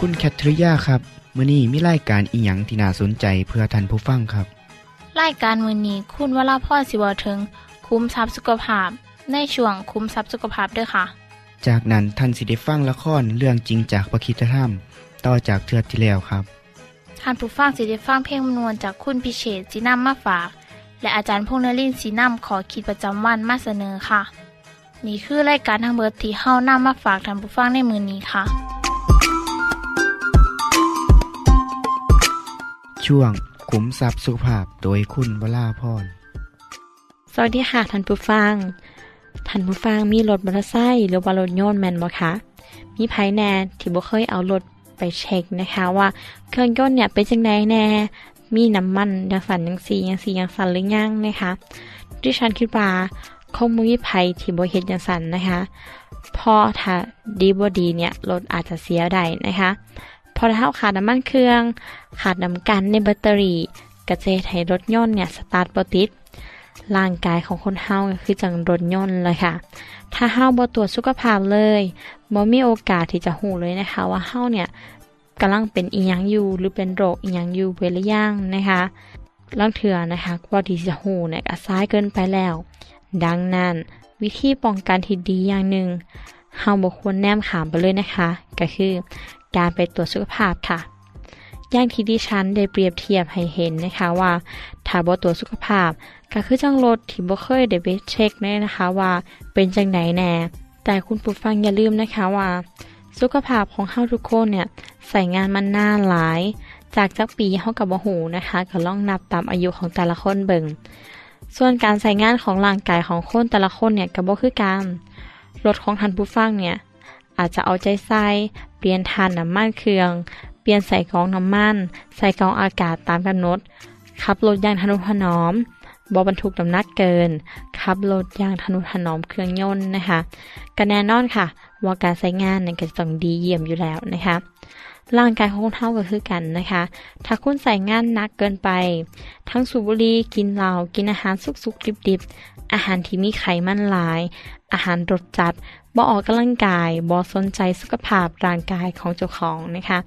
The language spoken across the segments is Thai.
คุณแคทริยาครับมื้อนี้มีรายการอิหยังที่น่าสนใจเพื่อท่านผู้ฟังครับรายการมือนี้คุณวราพรสิเวาถึงคุ้มทรัพย์สุขภาพ ในช่วงคุ้มทรัพย์สุขภาพด้วยค่ะ จากนั้นท่านสิได้ฟังละครเรื่องจริงจากประคีตธรรม ต่อจากเทือที่แล้วครับท่านผู้ฟังสิได้ฟังเพลงมนวนจากคุณพิเชษสีนำมาฝาก และอาจารย์พงษ์นรินทร์สีนำขอขีดประจำวันมาเสนอค่ะ นี่คือรายการทางเบิดที่เฮานำมาฝากท่านผู้ฟังในมือนี้ค่ะ ช่วงขุมทรัพย์สุภาพโดยคุณวราพรสวัสดีค่ะท่านผู้ฟังท่านผู้ฟังมีรถมอเตอร์ไซค์หรือว่ารถยนต์แมนบ่คะมีไผแน่ที่บ่เคยเอารถไปเช็คนะคะว่าเครื่องยนต์เนี่ยเป็นจังไดแน่ มีน้ำมันจังสั่นจังซี่จังซี่จังสั่นหรือยังนะคะดิฉันคิดว่าคงมีไผที่บ่เฮ็ดจังสั่นนะคะพราะถ้าดีบ่ดีเนี่ยรถอาจจะเสียได้นะคะ พราะถ้าเราขาดน้ำมันเครื่อง ขาดน้ำกันในแบตเตอรี่ก็จะเฮ็ดให้รถยนต์เนี่ยสตาร์ทบ่ติดร่างกายของคนเฮาก็คือจังรถยนต์เลยค่ะ ถ้าเฮาบ่ตรวจสุขภาพเลยบ่มีโอกาสที่จะหูเลยนะคะ ว่าเฮาเนี่ยกำลังเป็นอีหยังอยู่หรือเป็นโรคอีหยังอยู่เวลาย่างนะคะลางเถื่อนะคะกว่าที่จะหูเนี่ยก็ซ้ายเกินไปแล้ว ดังนั้น วิธีป้องกันที่ดีอย่างหนึ่งเฮาบ่ควรแนมขามไปเลยนะคะ ก็คือ การไปตรวจสุขภาพค่ะอย่างที่ดิฉันได้เปรียบเทียบให้เห็นนะคะว่าถ้าบ่ตรวจสุขภาพ ก็คือจังรถที่บ่เคยได้ไปเช็คแน่นะคะว่าเป็นจังไดแน่ แต่คุณผู้ฟังอย่าลืมนะคะว่า สุขภาพของเฮาทุกคนเนี่ยใส่งานมันน่าหลาย จากจักปีเฮาก็บ่ฮู้นะคะก็ลองนับตามอายุของแต่ละคนเบิงส่วนการใส่งานของร่างกายของคนแต่ละคนเนี่ยก็บ่คือกันรถของท่านผู้ฟังเนี่ย อาจจะเอาใจใส่เปลี่ยนทานน้ำมันเครื่อง เปลี่ยนใส่กองน้ำมัน ใส่กองอากาศตามกำหนดขับรถอย่างทนุถนอมบ่บรรทุกน้ำหนักเกินขับรถอย่างทนุถนอมเครื่องยนต์นะคะก็แน่นอนค่ะ ว่าการใช้งานเนี่ยก็ต้องดีเยี่ยมอยู่แล้วนะคะร่างกายของคนเฮาก็คือกันนะคะ ถ้าคุณใส่งานหนักเกินไป ทั้งสูบบุหรี่กินเหล้ากินอาหารสุกๆดิบๆอาหารที่มีไขมันหลาย อาหารรสจัด บ่ออกกำลังกายบ่สนใจสุขภาพร่างกายของเจ้าของนะคะ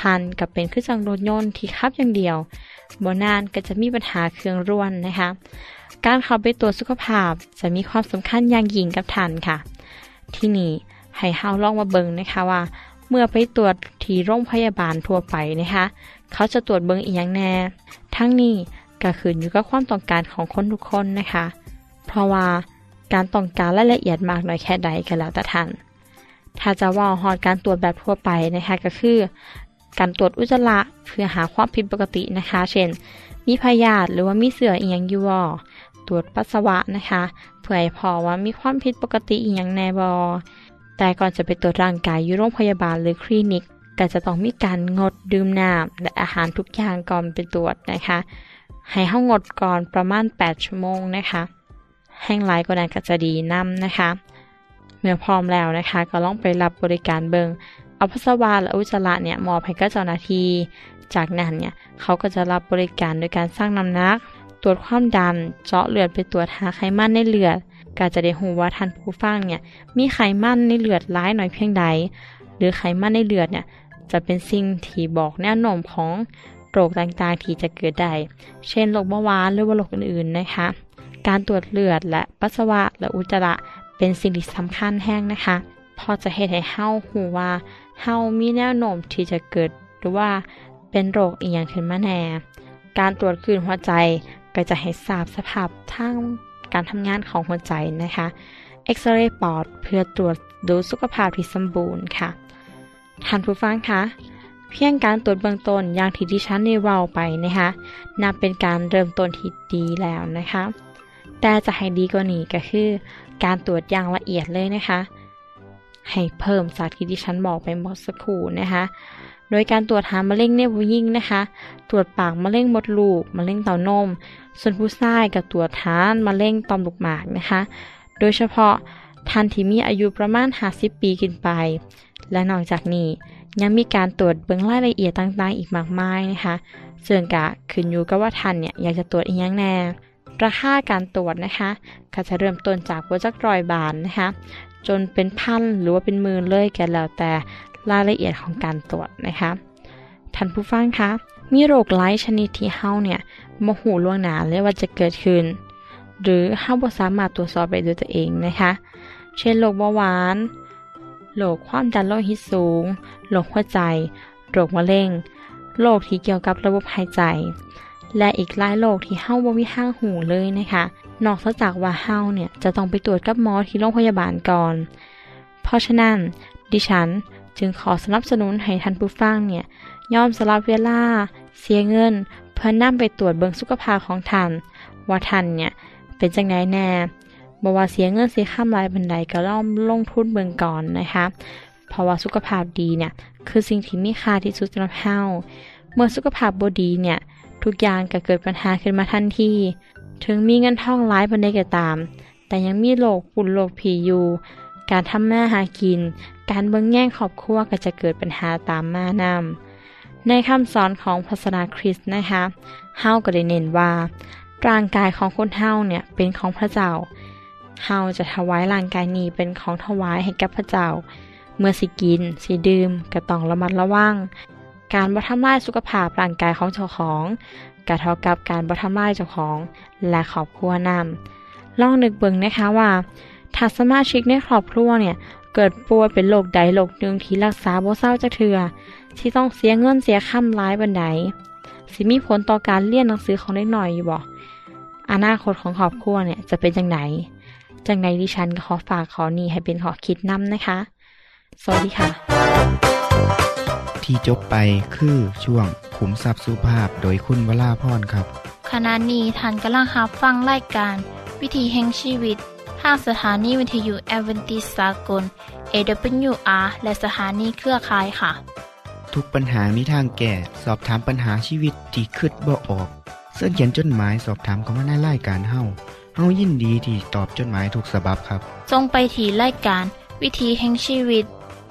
ท่านก็เป็นเครื่อจังรถยนต์ที่ขับอย่างเดียวบ่นานก็จะมีปัญหาเครื่องร่วนนะคะ การเข้าไปตรวจสุขภาพจะมีความสำคัญอย่างยิ่งกับท่านค่ะ ที่นี่ให้เฮาลองมาเบิงนะคะว่า เมื่อไปตรวจที่โรงพยาบาลทั่วไปนะคะ เขาจะตรวจเบิงอีหยังแน่ ทั้งนี้ก็ขึ้นอยู่กับความต้องการของคนทุกคนนะคะ เพราะว่า การต้องการรายละเอียดมากน้อยแค่ใดก็แล้วแต่ท่าน ถ้าจะว่าฮอดการตรวจแบบทั่วไปนะคะก็คือ การตรวจอุจจาระเพื่อหาความผิดปกตินะคะ เช่น มีพยาธิหรือว่ามีเสืออียงอยู่ตรวจปัสสาวะนะคะเพื่อให้พอว่ามีความผิดปกติอีหยังแน่บ่แต่ก่อนจะไปตรวจร่างกายอยู่โรงพยาบาลหรือคลินิกก็จะต้องมีการงดดื่มน้ำและอาหารทุกอย่างก่อนไปตรวจนะคะ ให้เฮางดก่อนประมาณ 8 ชั่วโมงนะคะ แห้งหลายกว่านั้นก็จะดีนำนะคะเมื่อพร้อมแล้วนะคะ ก็ลองไปรับบริการเบิงเอาปัสสาและอุจจาระเนี่ยมอบให้กับเจ้าหน้าที่จากนั้นเนี่ยเขาก็จะรับบริการโดยการสร้างน้ำหนัก ตรวจความดันเจาะเลือดไปตรวจหาไขมันในเลือดก็จะได้รู้ว่าท่านผู้ฟังเนี่ยมีไขมันในเลือดหลายน้อยเพียงใด หรือไขมันในเลือดเนี่ยจะเป็นสิ่งที่บอกแนวโน้มของโรคต่างๆที่จะเกิดได้ เช่นโรคเบาหวานหรือว่าโรคอื่นๆนะคะ การตรวจเลือดและปัสสาวะและอุจจาระเป็นสิ่งที่สำคัญแห้งนะคะ พอจะเฮ็ดให้เฮาหูว่าเฮามีแนวโน้มที่จะเกิดหรือว่าเป็นโรคอีหยังขึ้นมาแน่ การตรวจคลื่นหัวใจก็จะให้ทราบสภาพทางการทำงานของหัวใจนะคะเอ็กซเรย์ปอดเพื่อตรวจดูสุขภาพที่สมบูรณ์ค่ะท่านผู้ฟังคะเพียงการตรวจเบื้องต้นอย่างที่ดิฉันได้เว้าไปนะคะนับเป็นการเริ่มต้นที่ดีแล้วนะคะ แต่จะให้ดีกว่านี้ก็คือ การตรวจอย่างละเอียดเลยนะคะ ให้เพิ่มจากที่ดิฉันบอกไปเมื่อสักครู่นะคะ โดยการตรวจหามะเร็งในผู้หญิงนะคะ ตรวจปากมะเร็งมดลูกมะเร็งเต้านม ส่วนผู้ชายก็ตรวจทานมะเร็งต่อมลูกหมากนะคะ โดยเฉพาะท่านที่มีอายุประมาณ 50 ปีขึ้นไป และนอกจากนี้ยังมีการตรวจเบื้องรายละเอียดต่างๆ อีกมากมายนะคะซึ่งกะขึ้นอยู่กับว่าท่านเนี่ยอยากจะตรวจอีกอย่างแน่ ราคาการตรวจนะคะก็จะเริ่มต้นจากวัจักรอยบาทนะคะจนเป็นพันหรือว่าเป็นหมื่นเลยแก่แล้วแต่รายละเอียดของการตรวจนะคะท่านผู้ฟังคะมีโรคหลายชนิดที่เฮาเนี่ยบ่ฮู้ล่วงหนาเลยว่าจะเกิดขึ้น หรือเฮาบ่สามารถตรวจสอบได้ด้วยตัวเองนะคะ เช่นโรคเบาหวานโรคความดันโลหิตสูงโรคหัวใจโรคมะเร็งโรคที่เกี่ยวกับระบบหายใจ และอีกหลายโรคที่เฮาบ่มีทางหูเลยนะคะ นอกจากว่าเฮาเนี่ยจะต้องไปตรวจกับหมอที่โรงพยาบาลก่อน เพราะฉะนั้น ดิฉันจึงขอสนับสนุนให้ท่านผู้ฟังเนี่ยยอมสละเวลา เสียเงิน เพื่อนนำไปตรวจเบิงสุขภาพของท่าน ว่าท่านเนี่ยเป็นจังไดแน่บ่ว่าเสียเงินเสียค่าหลายบันไดก็ล่อมลงทุนเบิงก่อนนะคะเพราะว่าสุขภาพดีเนี่ยคือสิ่งที่มีค่าที่สุดสำหรับเฮาเมื่อสุขภาพบดีเนี่ย ทุกอย่างก็เกิดปัญหาขึ้นมาทันที ถึงมีเงินทองหลายบนไดก็ตาม แต่ยังมีโรคฝุ่นโรคผีอยู่ การทำมาหากิน การเบิ่งแย่งครอบครัวก็จะเกิดปัญหาตามมานำในคำสอนของศาสนาคริสต์นะคะเฮาก็ได้เน้นว่า ร่างกายของคนเฮาเนี่ยเป็นของพระเจ้าเฮาจะถวายร่างกายนี้เป็นของถวายให้กับพระเจ้า เมื่อสิกิน สิดื่มก็ต้องระมัดระวัง การบ่ทำลายสุขภาพร่างกายของเจ้าของก็เท่ากับการบ่ทำลายเจ้าของ และครอบครัวนำลองนึกเบิ่งนะคะว่าถ้าสมาชิกในครอบครัวเนี่ยเกิดป่วยเป็นโรคใดโรคหนึ่งที่รักษาบ่เศร้าจักเทือที่ต้องเสียเงินเสียค่ำร้ายบันไดสิมีผลต่อการเรียนหนังสือของเด็กหน่อยอยู่บ่อนาคตของครอบครัวเนี่ยจะเป็นจังไหนจังไหนดิฉันขอฝากขอนี้ให้เป็นขอคิดนำนะคะ สวัสดีค่ะ ที่จบไปคือช่วงขุมทรัพย์สุภาพโดยคุณวราพรครับ ขณะนี้ท่านกำลังรับฟังรายการ วิธีแห่งชีวิตทางสถานีวิทยุแอเวนติสากล AWR และสถานีเครือข่ายค่ะ ทุกปัญหามีทางแก้สอบถามปัญหาชีวิตที่คืดบ่ออก เสื้อเขียนจดหมายสอบถามเขามาในรายการเฮาเฮายินดีที่ตอบจดหมายถูกสาบบครับทรงไปถีรายการ วิธีแห่งชีวิต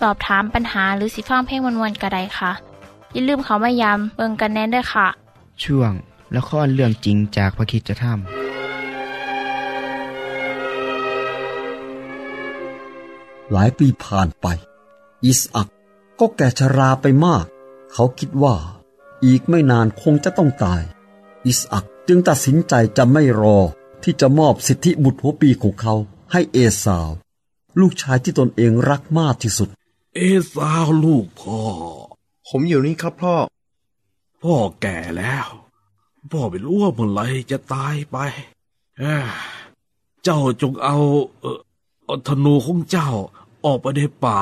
สอบถามปัญหาหรือสิฟังเพลงวนๆกระไดค่ะ อย่าลืมเขามายามเบิงกันแน่นด้วยค่ะ ช่วงละครเรื่องจริงจากพระคิดจะทหลายปีผ่านไป อิสอักก็แก่ชราไปมาก เขาคิดว่าอีกไม่นานคงจะต้องตาย อิสอักจึงตัดสินใจจะไม่รอที่จะมอบสิทธิบุตรหัวปีของเขาให้เอสาว ลูกชายที่ตนเองรักมากที่สุด เอสาวลูกพ่อ ผมอยู่นี่ครับพ่อ พ่อแก่แล้ว พ่อไม่รู้ว่าเมื่อไหรจะตายไปเอ้อเจ้าจงเอาเออเอาธนูของเจ้าออกไปในป่า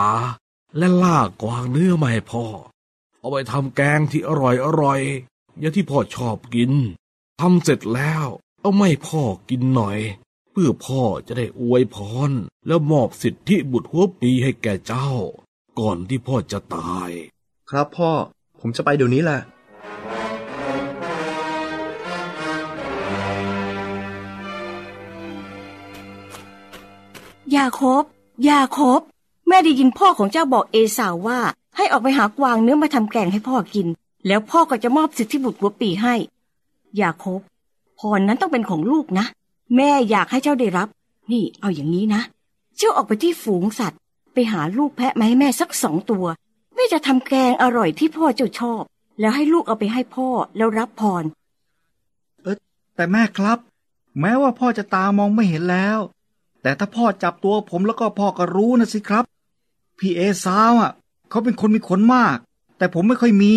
และล่ากวางเนื้อมาให้พ่อ เอาไปทำแกงที่อร่อยอร่อยอย่างที่พ่อชอบกินทำเสร็จแล้ว เอาไม่พ่อกินหน่อย เพื่อพ่อจะได้อวยพร แล้วมอบสิทธิบุตรหัวปีให้แก่เจ้า ก่อนที่พ่อจะตาย ครับพ่อ ผมจะไปเดี๋ยวนี้แหละ ยาคบ ยาคบแแม่ได้ยินพ่อของเจ้าบอกเอสาวว่า ให้ออกไปหากวางเนื้อมาทำแกงให้พ่อกิน แล้วพ่อก็จะมอบสิทธิบุตรหัวปีให้ ยาโคบพรนั้นต้องเป็นของลูกนะ แม่อยากให้เจ้าได้รับ นี่เอาอย่างนี้นะ เจ้าออกไปที่ฝูงสัตว์ ไปหาลูกแพะมาให้แม่สักสองตัวแม่จะทำแกงอร่อยที่พ่อเจ้าชอบ แล้วให้ลูกเอาไปให้พ่อแล้วรับพรแต่แม่ครับ แม้ว่าพ่อจะตามองไม่เห็นแล้ว แต่ถ้าพ่อจับตัวผมแล้วก็พ่อก็รู้นะสิครับ พี่เอซาวอะ เขาเป็นคนมีขนมาก แต่ผมไม่ค่อยมี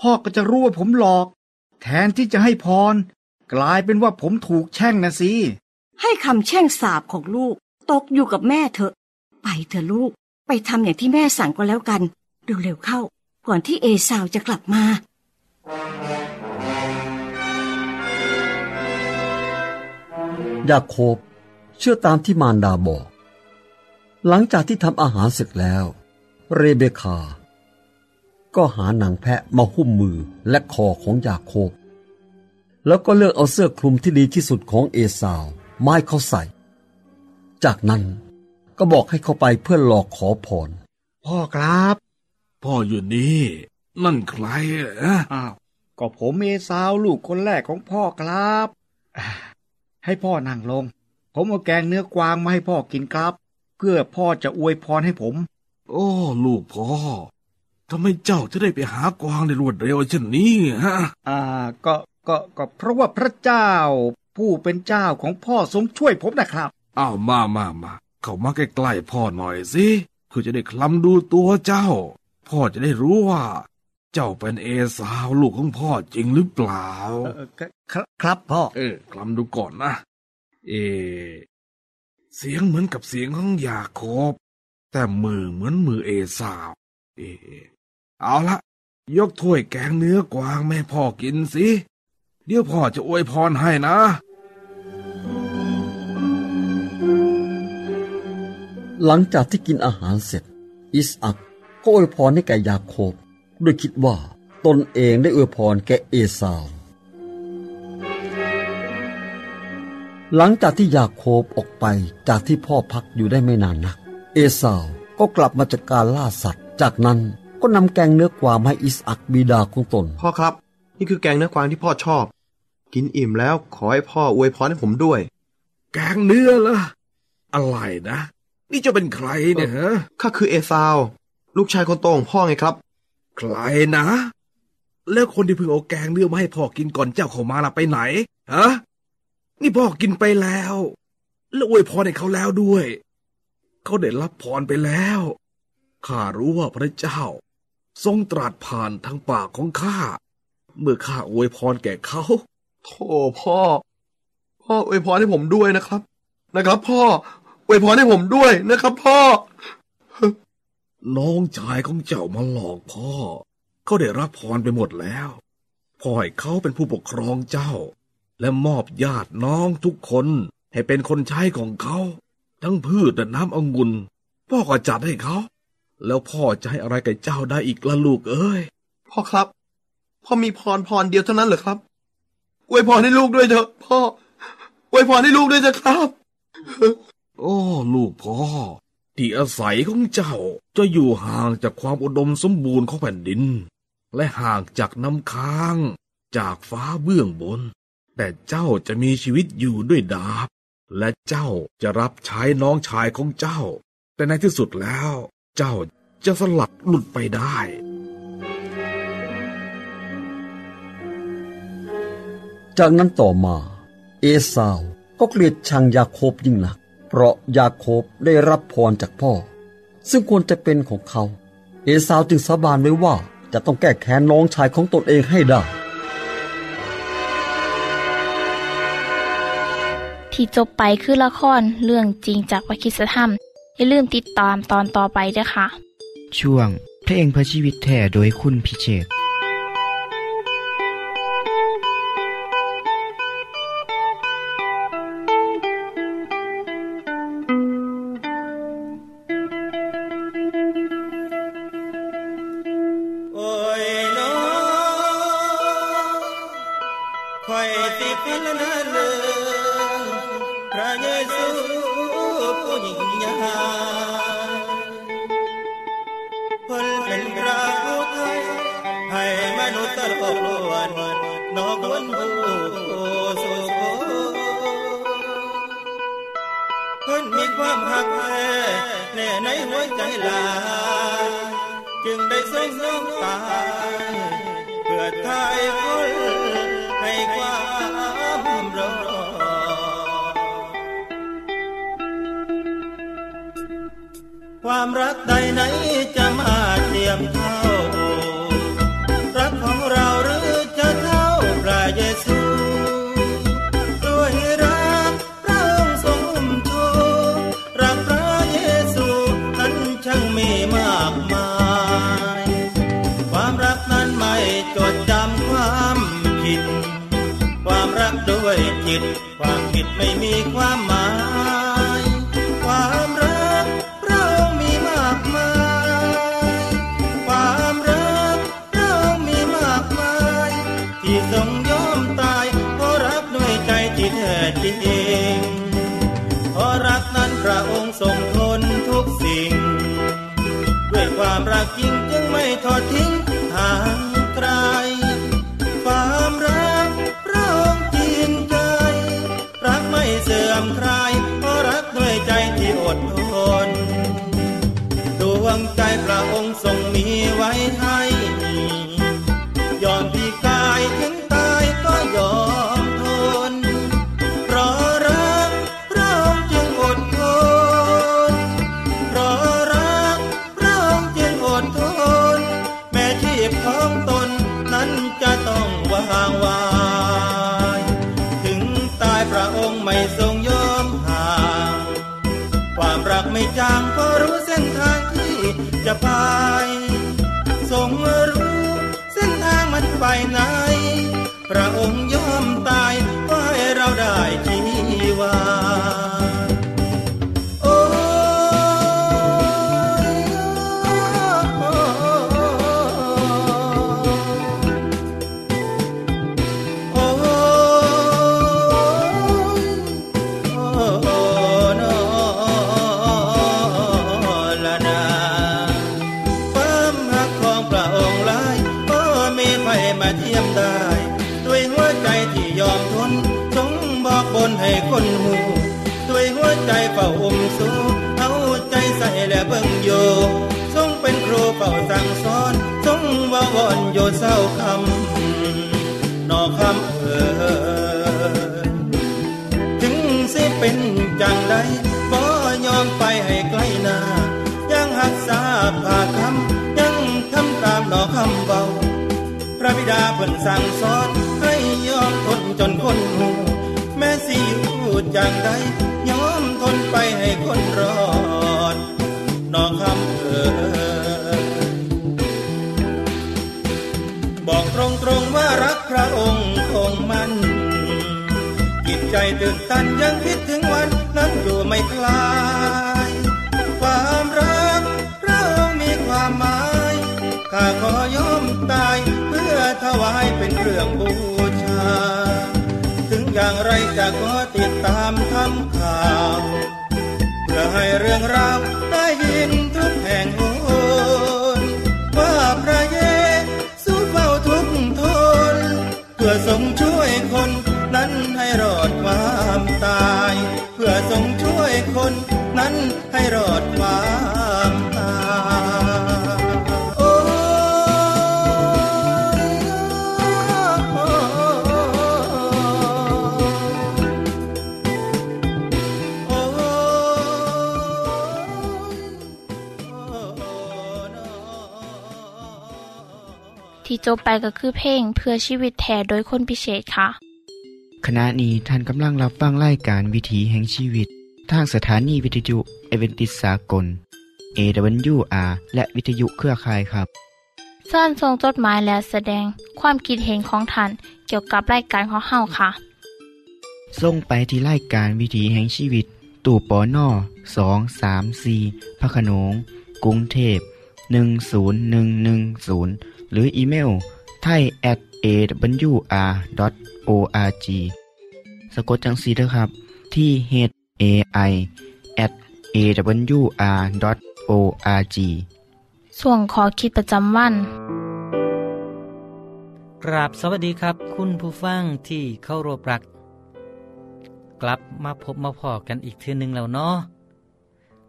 พ่อก็จะรู้ว่าผมหลอก แทนที่จะให้พร กลายเป็นว่าผมถูกแช่งนะสิให้คำแช่งสาบของลูก ตกอยู่กับแม่เถอะ ไปเถอะลูก ไปทำอย่างที่แม่สั่งก็แล้วกัน เร็วๆเข้า ก่อนที่เอสาวจะกลับมา ยาโคบเชื่อตามที่มารดาบอก หลังจากที่ทำอาหารเสร็จแล้ว เรเบคา ก็หาหนังแพะมาหุ้มมือและคอของยาโคบ แล้วก็เลือกเอาเสื้อคลุมที่ดีที่สุดของเอสาวไม้เขาใส่ จากนั้น ก็บอกให้เขาไปเพื่อหลอกขอพร พ่อครับ พ่ออยู่นี่ นั่นใครเหรออ้าวก็ผมเอซาวลูกคนแรกของพ่อครับอ่าให้พ่อนั่งลง ผมเอาแกงเนื้อกวางมาให้พ่อกินครับ เพื่อพ่อจะอวยพรให้ผม โอ้ ลูกพ่อทำไมเจ้าจะได้ไปหากวางในรวดเร็วเช่นนี้ฮะ อ่า ก็ ก็ ก็เพราะว่าพระเจ้า ผู้เป็นเจ้าของพ่อทรงช่วยผมนะครับ อ้าวมามามา เข้ามาใกล้ๆพ่อหน่อยสิเพื่อจะได้คลำดูตัวเจ้า พ่อจะได้รู้ว่า เจ้าเป็นเอสาวลูกของพ่อจริงหรือเปล่าเออครับครับพ่อ เออคลำดูก่อนนะ เอ เสียงเหมือนกับเสียงของยาโคบ แต่มือเหมือนมือเอสาว เอ เอาละยกถ้วยแกงเนื้อกวางแม่พ่อกินสิ เดี๋ยวพ่อจะอวยพรให้นะ หลังจากที่กินอาหารเสร็จ อิสอักก็อวยพรให้แก่ยาโคบโดยคิดว่าตนเองได้อวยพรแก่เอสาว หลังจากที่ยาโคบออกไปจากที่พ่อพักอยู่ได้ไม่นานนัก เอสาวก็กลับมาจัดการล่าสัตว์ จากนั้นก็นำแกงเนื้อกวางมาให้อิสอักบิดาของตน พ่อครับ นี่คือแกงเนื้อกวางที่พ่อชอบ กินอิ่มแล้วขอให้พ่ออวยพรให้ผมด้วย แกงเนื้อละอะไรนะ นี่จะเป็นใครเนี่ยฮะข้าคือเอซาว ลูกชายคนโตของพ่อไงครับ ใครนะ แล้วคนที่เพิ่งเอาแกงเนื้อมาให้พ่อกินก่อนเจ้าเข้ามาล่ะไปไหนฮะนี่พ่อกินไปแล้ว แล้วอวยพรให้เขาแล้วด้วย เขาได้รับพรไปแล้วข้ารู้ว่าพระเจ้า ทรงตรัสผ่านทางปากของข้าเมื่อข้าอวยพรแก่เขาโธ่พ่อ พ่ออวยพรให้ผมด้วยนะครับ นะครับ พ่อ อวยพรให้ผมด้วยนะครับพ่อ น้องชายของเจ้ามาหลอกพ่อ เขาได้รับพรไปหมดแล้ว พ่อให้เขาเป็นผู้ปกครองเจ้า และมอบญาติน้องทุกคนให้เป็นคนใช้ของเขา ทั้งพืชและน้ำองุ่นพ่อก็จัดให้เขา แล้วพ่อจะให้อะไรกับเจ้าได้อีกละลูกเอ้ย พ่อครับ พ่อมีพรพรเดียวเท่านั้นเหรอครับอวยพรให้ลูกด้วยเถอะ พ่ออวยพรให้ลูกด้วยเถอะครับโอ้ลู กพ่อ ที่อาศัยของเจ้าจะอยู่ห่างจากความอุดมสมบูรณ์ของแผ่นดิน และห่างจากน้ำค้างจากฟ้าเบื้องบน แต่เจ้าจะมีชีวิตอยู่ด้วยดาบ และเจ้าจะรับใช้น้องชายของเจ้า แต่ในที่สุดแล้ว เจ้าจะสลัดหลุดไปได้จากนั้นต่อมา เอสาวก็เกลียดชังยาโคบยิ่งหนัก เพราะยาโคบได้รับพรจากพ่อ ซึ่งควรจะเป็นของเขา เอสาวจึงสาบานไว้ว่าจะต้องแก้แค้นน้องชายของตนเองให้ได้ ที่จบไปคือละครเรื่องจริงจากวิคิสธรรม อย่าลืมติดตามตอนต่อไปด้วยค่ะ ช่วงเพลงเพื่อชีวิตแท่โดยคุณพิเชษ ความรักใดไหนจะมาเทียมเท่า รักของเราหรือจะเท่าพระเยซูด้วยรักพระองค์ทรงอุ้มชูรักพระเยซูนั้นช่างมีมากมาย ความรักนั้นไม่จดจำความผิด ความรักด้วยจิต ความผิดไม่มีความหมาย อมคลายเพราะรักด้วยใจที่อดทนดวงใจพระองค์ทรงมีไว้ให้ นสั่งสอนให้ยอมทนจนคนหูแม้สิอยู่จังใดยอมทนไปให้คนรอดนอกคำเอ่ยบอกตรงๆว่ารักพระองค์คงมันจิตใจตื่นตันยังคิดถึงวันนั้นอยู่ไม่คลายความรักพระองมีความหมายข้าขอยอมตาย ถวายเป็นเครื่องบูชา ถึงอย่างไรจะขอติดตามทำข่าว เพื่อให้เรื่องราว ที่จบไปก็คือเพลงเพื่อชีวิตแทนโดยคนพิเศษค่ะ ขณะนี้ท่านกำลังรับฟังรายการวิถีแห่งชีวิต ทางสถานีวิทยุเอเวนติสากล AWR และวิทยุเครือข่ายครับเส้นทรงจดหมายและแสดงความคิดเห็นของท่านเกี่ยวกับรายการของเฮาค่ะ ส่งไปที่รายการวิถีแห่งชีวิต ตู่ปอน่อสองสามสีพระโขนงกรุงเทพ10110 หรืออีเมลไทย at awr.org สะกดจังสีนะครับที่ h a i at awr.org ส่วนขอคิดประจำวันกกราบสวัสดีครับ คุณผู้ฟังที่เข้ารบรัก กลับมาพบมาพอกันอีกทีหนึ่งแล้วเนาะ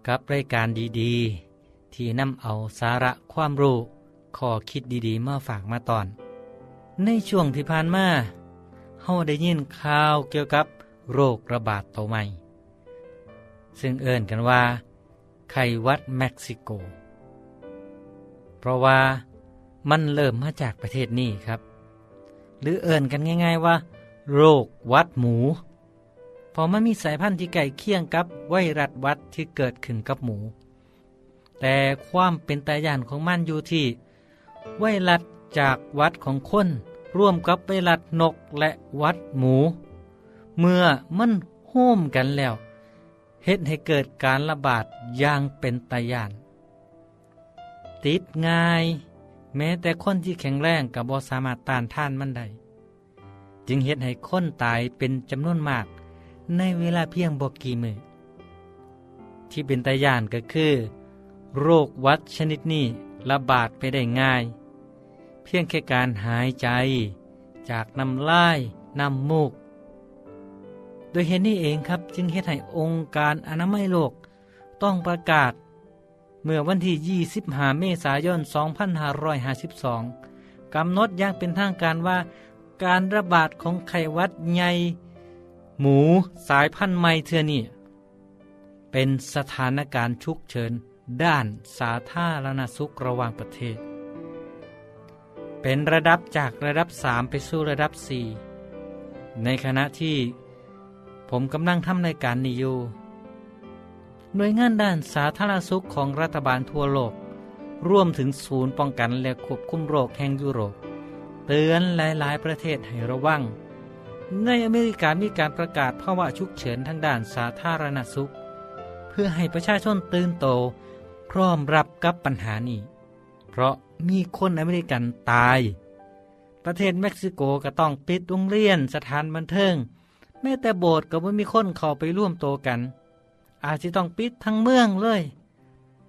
กับรายการดีๆ ที่นำเอาสาระความรู้ ข้อคิดดีๆมาฝากมาตอน ในช่วงที่ผ่านมาเฮาได้ยินข่าวเกี่ยวกับโรคระบาดตัวใหม่ ซึ่งเอิ่นกันว่า ไข้วัดเม็กซิโก เพราะว่ามันเริ่มมาจากประเทศนี้ครับ หรือเอิ่นกันง่าย ๆว่า โรควัดหมูเพอมันมีสายพันธุ์ที่ใกล้เคียงกับไวรัสวัดที่เกิดขึ้นกับหมู แต่ความเป็นตายานของมันอยู่ที่ ไวรัสจากวัดของคนร่วมกับไวรัสนกและวัดหมู เมื่อมันโฮมกันแล้วเฮ็ดให้เกิดการระบาดอย่างเป็นตายาน ติดง่าย แม้แต่คนที่แข็งแรงกับบอสามารถต้านท่านมันได้จึงเฮ็ดให้คนตายเป็นจำนวนมาก ในเวลาเพียงบอกกี่มือที่เป็นตายานก็คือ โรควัดชนิดนี้ ระบาดไปได้ง่าย เพียงแค่การหายใจ จากน้ำลายน้ำมูก โดยเหตุนี้เองครับจึงเฮ็ดให้องค์การอนามัยโลกต้องประกาศ เมื่อวันที่ 25 เมษายน 2552 กำหนดอย่างเป็นทางการว่าการระบาดของไข้หวัดใหญ่หมูสายพันธุ์ใหม่เทือนี้เป็นสถานการณ์ฉุกเฉิน ด้านสาธารณสุขระหว่างประเทศ เป็นระดับจากระดับ 3 ไปสู่ระดับ 4 ในขณะที่ผมกำลังทำรายการนี้อยู่หน่วยงานด้านสาธารณสุขของรัฐบาลทั่วโลกร่วมถึงศูนย์ป้องกันและควบคุมโรคแห่งยุโรป เตือนหลาย ๆ ประเทศให้ระวัง ในอเมริกามีการประกาศภาวะฉุกเฉินทางด้านสาธารณสุข เพื่อให้ประชาชนตื่นโต พร้อมรับกับปัญหานี้ เพราะมีคนอเมริกันตาย ประเทศเม็กซิโกก็ต้องปิดโรงเรียนสถานบันเทิง แม้แต่โบสถ์ก็ไม่มีคนเข้าไปร่วมโตกัน อาจจะต้องปิดทั้งเมืองเลย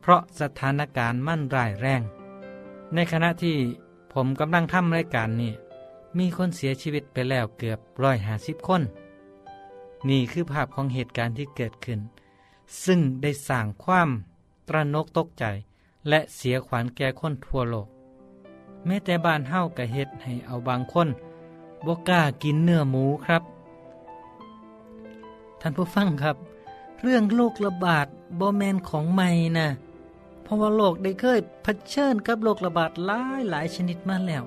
เพราะสถานการณ์มั่นร้ายแรง ในขณะที่ผมกำลังทำรายการนี้มีคนเสียชีวิตไปแล้วเกือบร้อยหาสิบคน นี่คือภาพของเหตุการณ์ที่เกิดขึ้น ซึ่งได้สร้างความ ตระนกตกใจ และเสียขวัญแก่คนทั่วโลกแม้แต่บ้านเฮากะเฮ็ดให้เอาบางคนบ่กล้ากินเนื้อหมูครับ ท่านผู้ฟังครับ เรื่องโรคระบาดบ่แมนของใหม่นะเพราะว่าโลกได้เคยเผชิญกับโรคระบาดหลายหลายชนิดมาแล้ว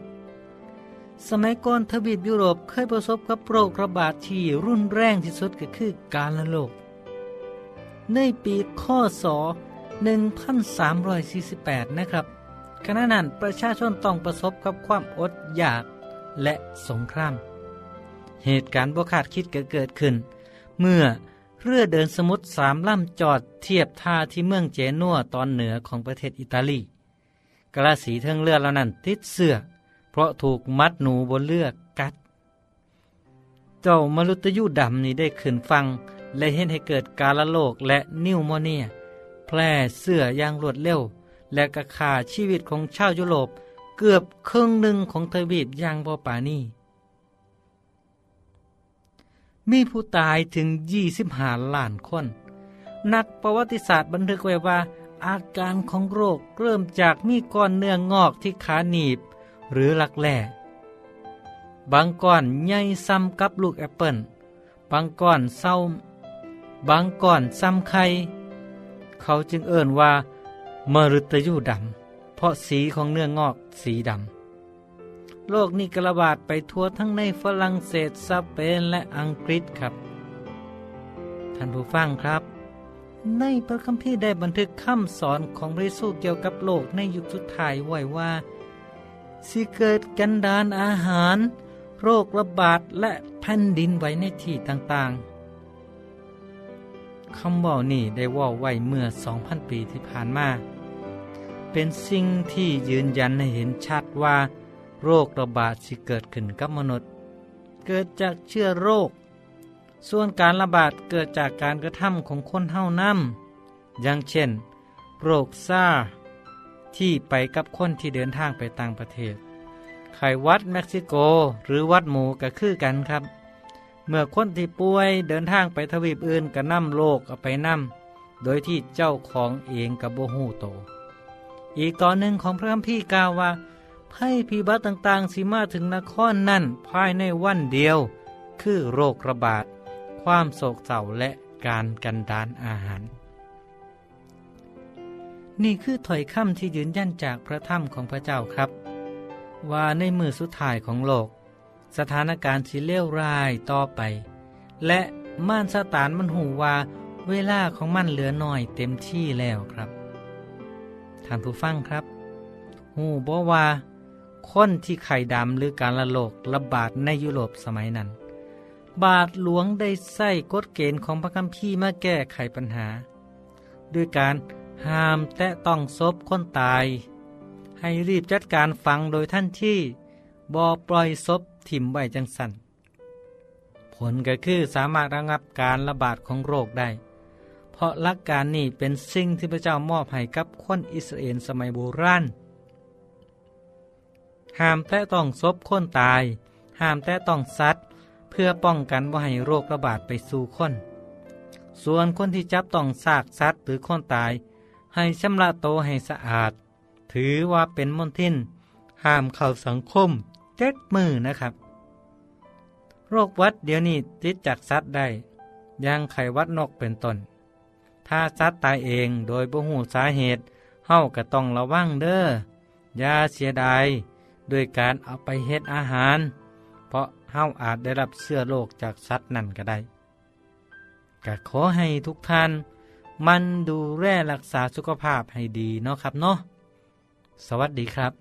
สมัยก่อนทวีปยุโรปเคยประสบกับโรคระบาดที่รุนแรงที่สุดก็คือการละโรคในปีข้อศ 1348 นะครับขณะนั้นประชาชนต้องประสบกับความอดอยากและสงคราม เหตุการณ์บ่คาดคิดก็เกิดขึ้น เมื่อเรือเดินสมุทรสามลำจอดเทียบท่าที่เมืองเจนัวตอนเหนือของประเทศอิตาลีกระสีเทิงเรือเหล่านั้นติดเสื้อเพราะถูกมัดหนูบนเรือกัด เจ้ามรุตยูดำนี้ได้ขึ้นฟัง และเห็นให้เกิดกาลโลกและนิวโมเนีย แพร่เสื้ออย่างรวดเร็ว และกระขาชีวิตของชาวยุโรปเกือบครึ่งหนึ่งของทวีปอย่างบอปานีมีผู้ตายถึง 25ล้านคน นักประวัติศาสตร์บันทึกไว้ว่า อาการของโรคเริ่มจากมีก้อนเนื้องอกที่ขาหนีบ หรือหลักแหล่บางก้อนใหญ่ซ้ำกับลูกแอปเปิลบางก้อนเศร้าบางก้อนซ้ำไข่ เขาจึงเอ่นว่ามฤตยูดำ เพราะสีของเนื้องอกสีดำ โรคนี้กระบาดไปทั่วทั้งในฝรั่งเศสสเปนและอังกฤษครับ ท่านผู้ฟังครับ ในพระคัมภีร์ได้บันทึกคำสอนของพระเยซูเกี่ยวกับโลกในยุคสุดท้ายไว้ว่าสิเกิดกันดานอาหาร โรคระบาดและแผ่นดินไหวในที่ต่างๆ คำบอกนี้ได้ว่าไว้เมื่อ 2,000 ปีที่ผ่านมา เป็นสิ่งที่ยืนยันให้เห็นชัดว่า โรคระบาดสิเกิดขึ้นกับมนุษย์ เกิดจากเชื้อโรค ส่วนการระบาดเกิดจากการกระทำของคนเท่านั้นอย่างเช่น โรคซาที่ไปกับคนที่เดินทางไปต่างประเทศ ไข้วัดเม็กซิโกหรือวัดหมูก็คือกันครับ เมื่อคนที่ป่วยเดินทางไปทวีปอื่นก็นำโรคเอาไปนำโดยที่เจ้าของเองกับโบหูโต อีกตอนหนึ่งของพระคัมภีร์กล่าวว่าภัยพิบัติต่างๆสิมาถึงนครนั่นภายในวันเดียว คือโรคระบาด ความโศกเศร้าและการกันดานอาหาร นี่คือถอยคำที่ยืนยันจากพระธรรมของพระเจ้าครับ ว่าในมือสุดท้ายของโลก สถานการณ์สิเลวร้ายต่อไป และม่านสตานมันหูว่าเวลาของมันเหลือน้อยเต็มที่แล้วครับท่านผู้ฟังครับหูบอกว่า คนที่ไข่ดำหรือการละโลกระบาดในยุโรปสมัยนั้น บาทหลวงได้ใส่กฎเกณฑ์ของพระคัมภีร์มาแก้ไขปัญหา ด้วยการห้ามแตะต้องศพคนตาย ให้รีบจัดการฟังโดยท่านที่บอปล่อยศพ ถิ่มไว้จังสันผลก็คือสามารถระงับการระบาดของโรคได้ เพราะหลักการนี้เป็นสิ่งที่พระเจ้ามอบให้กับคนอิสราเอลสมัยโบราณห้ามแตะต้องศพคนตาย ห้ามแตะต้องสัตว์ เพื่อป้องกันว่าให้โรคระบาดไปสู่คน ส่วนคนที่จับต้องซากสัตว์หรือคนตาย ให้ชำระโตให้สะอาด ถือว่าเป็นมลทิน ห้ามเข้าสังคม จ็ดมือนะครับ โรควัดเดี๋ยวนี้ติดจากสัตว์ได้ย่างไขวัดนกเป็นต้น ถ้าสัตว์ตายเองโดยบ่หูสาเหตุเฮาก็ต้องระวังเด้ออย่าเสียดายด้วยการเอาไปเฮ็ดอาหาร เพราะเฮาอาจได้รับเสื้อโรคจากสัตว์นั่นก็ได้ก็ขอให้ทุกท่าน มันดูแลรักษาสุขภาพให้ดีเนาะครับเนาะสวัสดีครับ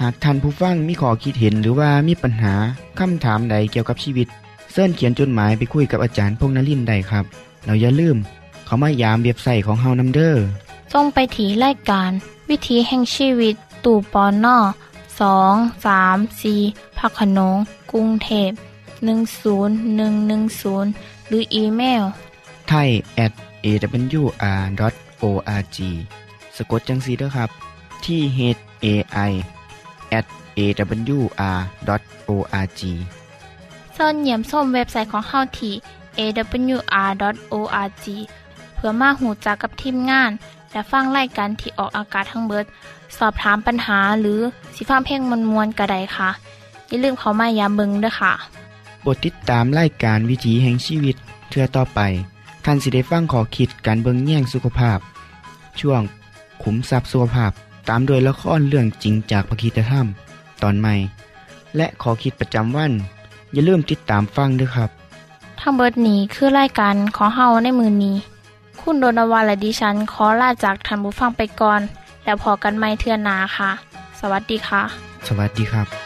หากท่านผู้ฟังมีข้อคิดเห็นหรือว่ามีปัญหาคำถามใดเกี่ยวกับชีวิตเสินเขียนจดหมายไปคุยกับอาจารย์พงษ์นลินทร์ได้ครับ เราอย่าลืม เขามายามเว็บไซต์ของเฮานํเด้อจงไปถีรายการ วิถีแห่งชีวิต ตู่ปอนนอสองสามสีพักขนงกรุงเทพ10110 หรืออีเมลไทย at awr.org สะกดจังสีเด้อครับ ที่ h a i at awr.org เสินเยี่ยมส้มเว็บไซต์ของเฮาที่ awr.org เพื่อมาหูจักกับทีมงาน และฟังไล่กันที่ออกอากาศทั้งเบิด สอบถามปัญหาหรือสิฟ้าเพลงมวลมวลกระไดค่ะ อย่าลืมเขามายามเบิงด้วยค่ะบทติดตามไล่การวิถีแห่งชีวิตเทือต่อไปท่านสิได้ฟังขอคิดการเบิงแย่งสุขภาพ ช่วงขุมทรัพย์สุขภาพ ตามโดยละครเรื่องจริงจากพระคีตธรรม ตอนใหม่ และขอคิดประจำวัน อย่าลืมติดตามฟังด้วยครับ ทั้งเบิดนี้คือรายการขอเฮาในมือนี้ คุณโดนวาและดิฉันขอลาจากทันบุฟังไปก่อน แล้วพอกันไม่เทื่อนหนาค่ะ สวัสดีค่ะ สวัสดีครับ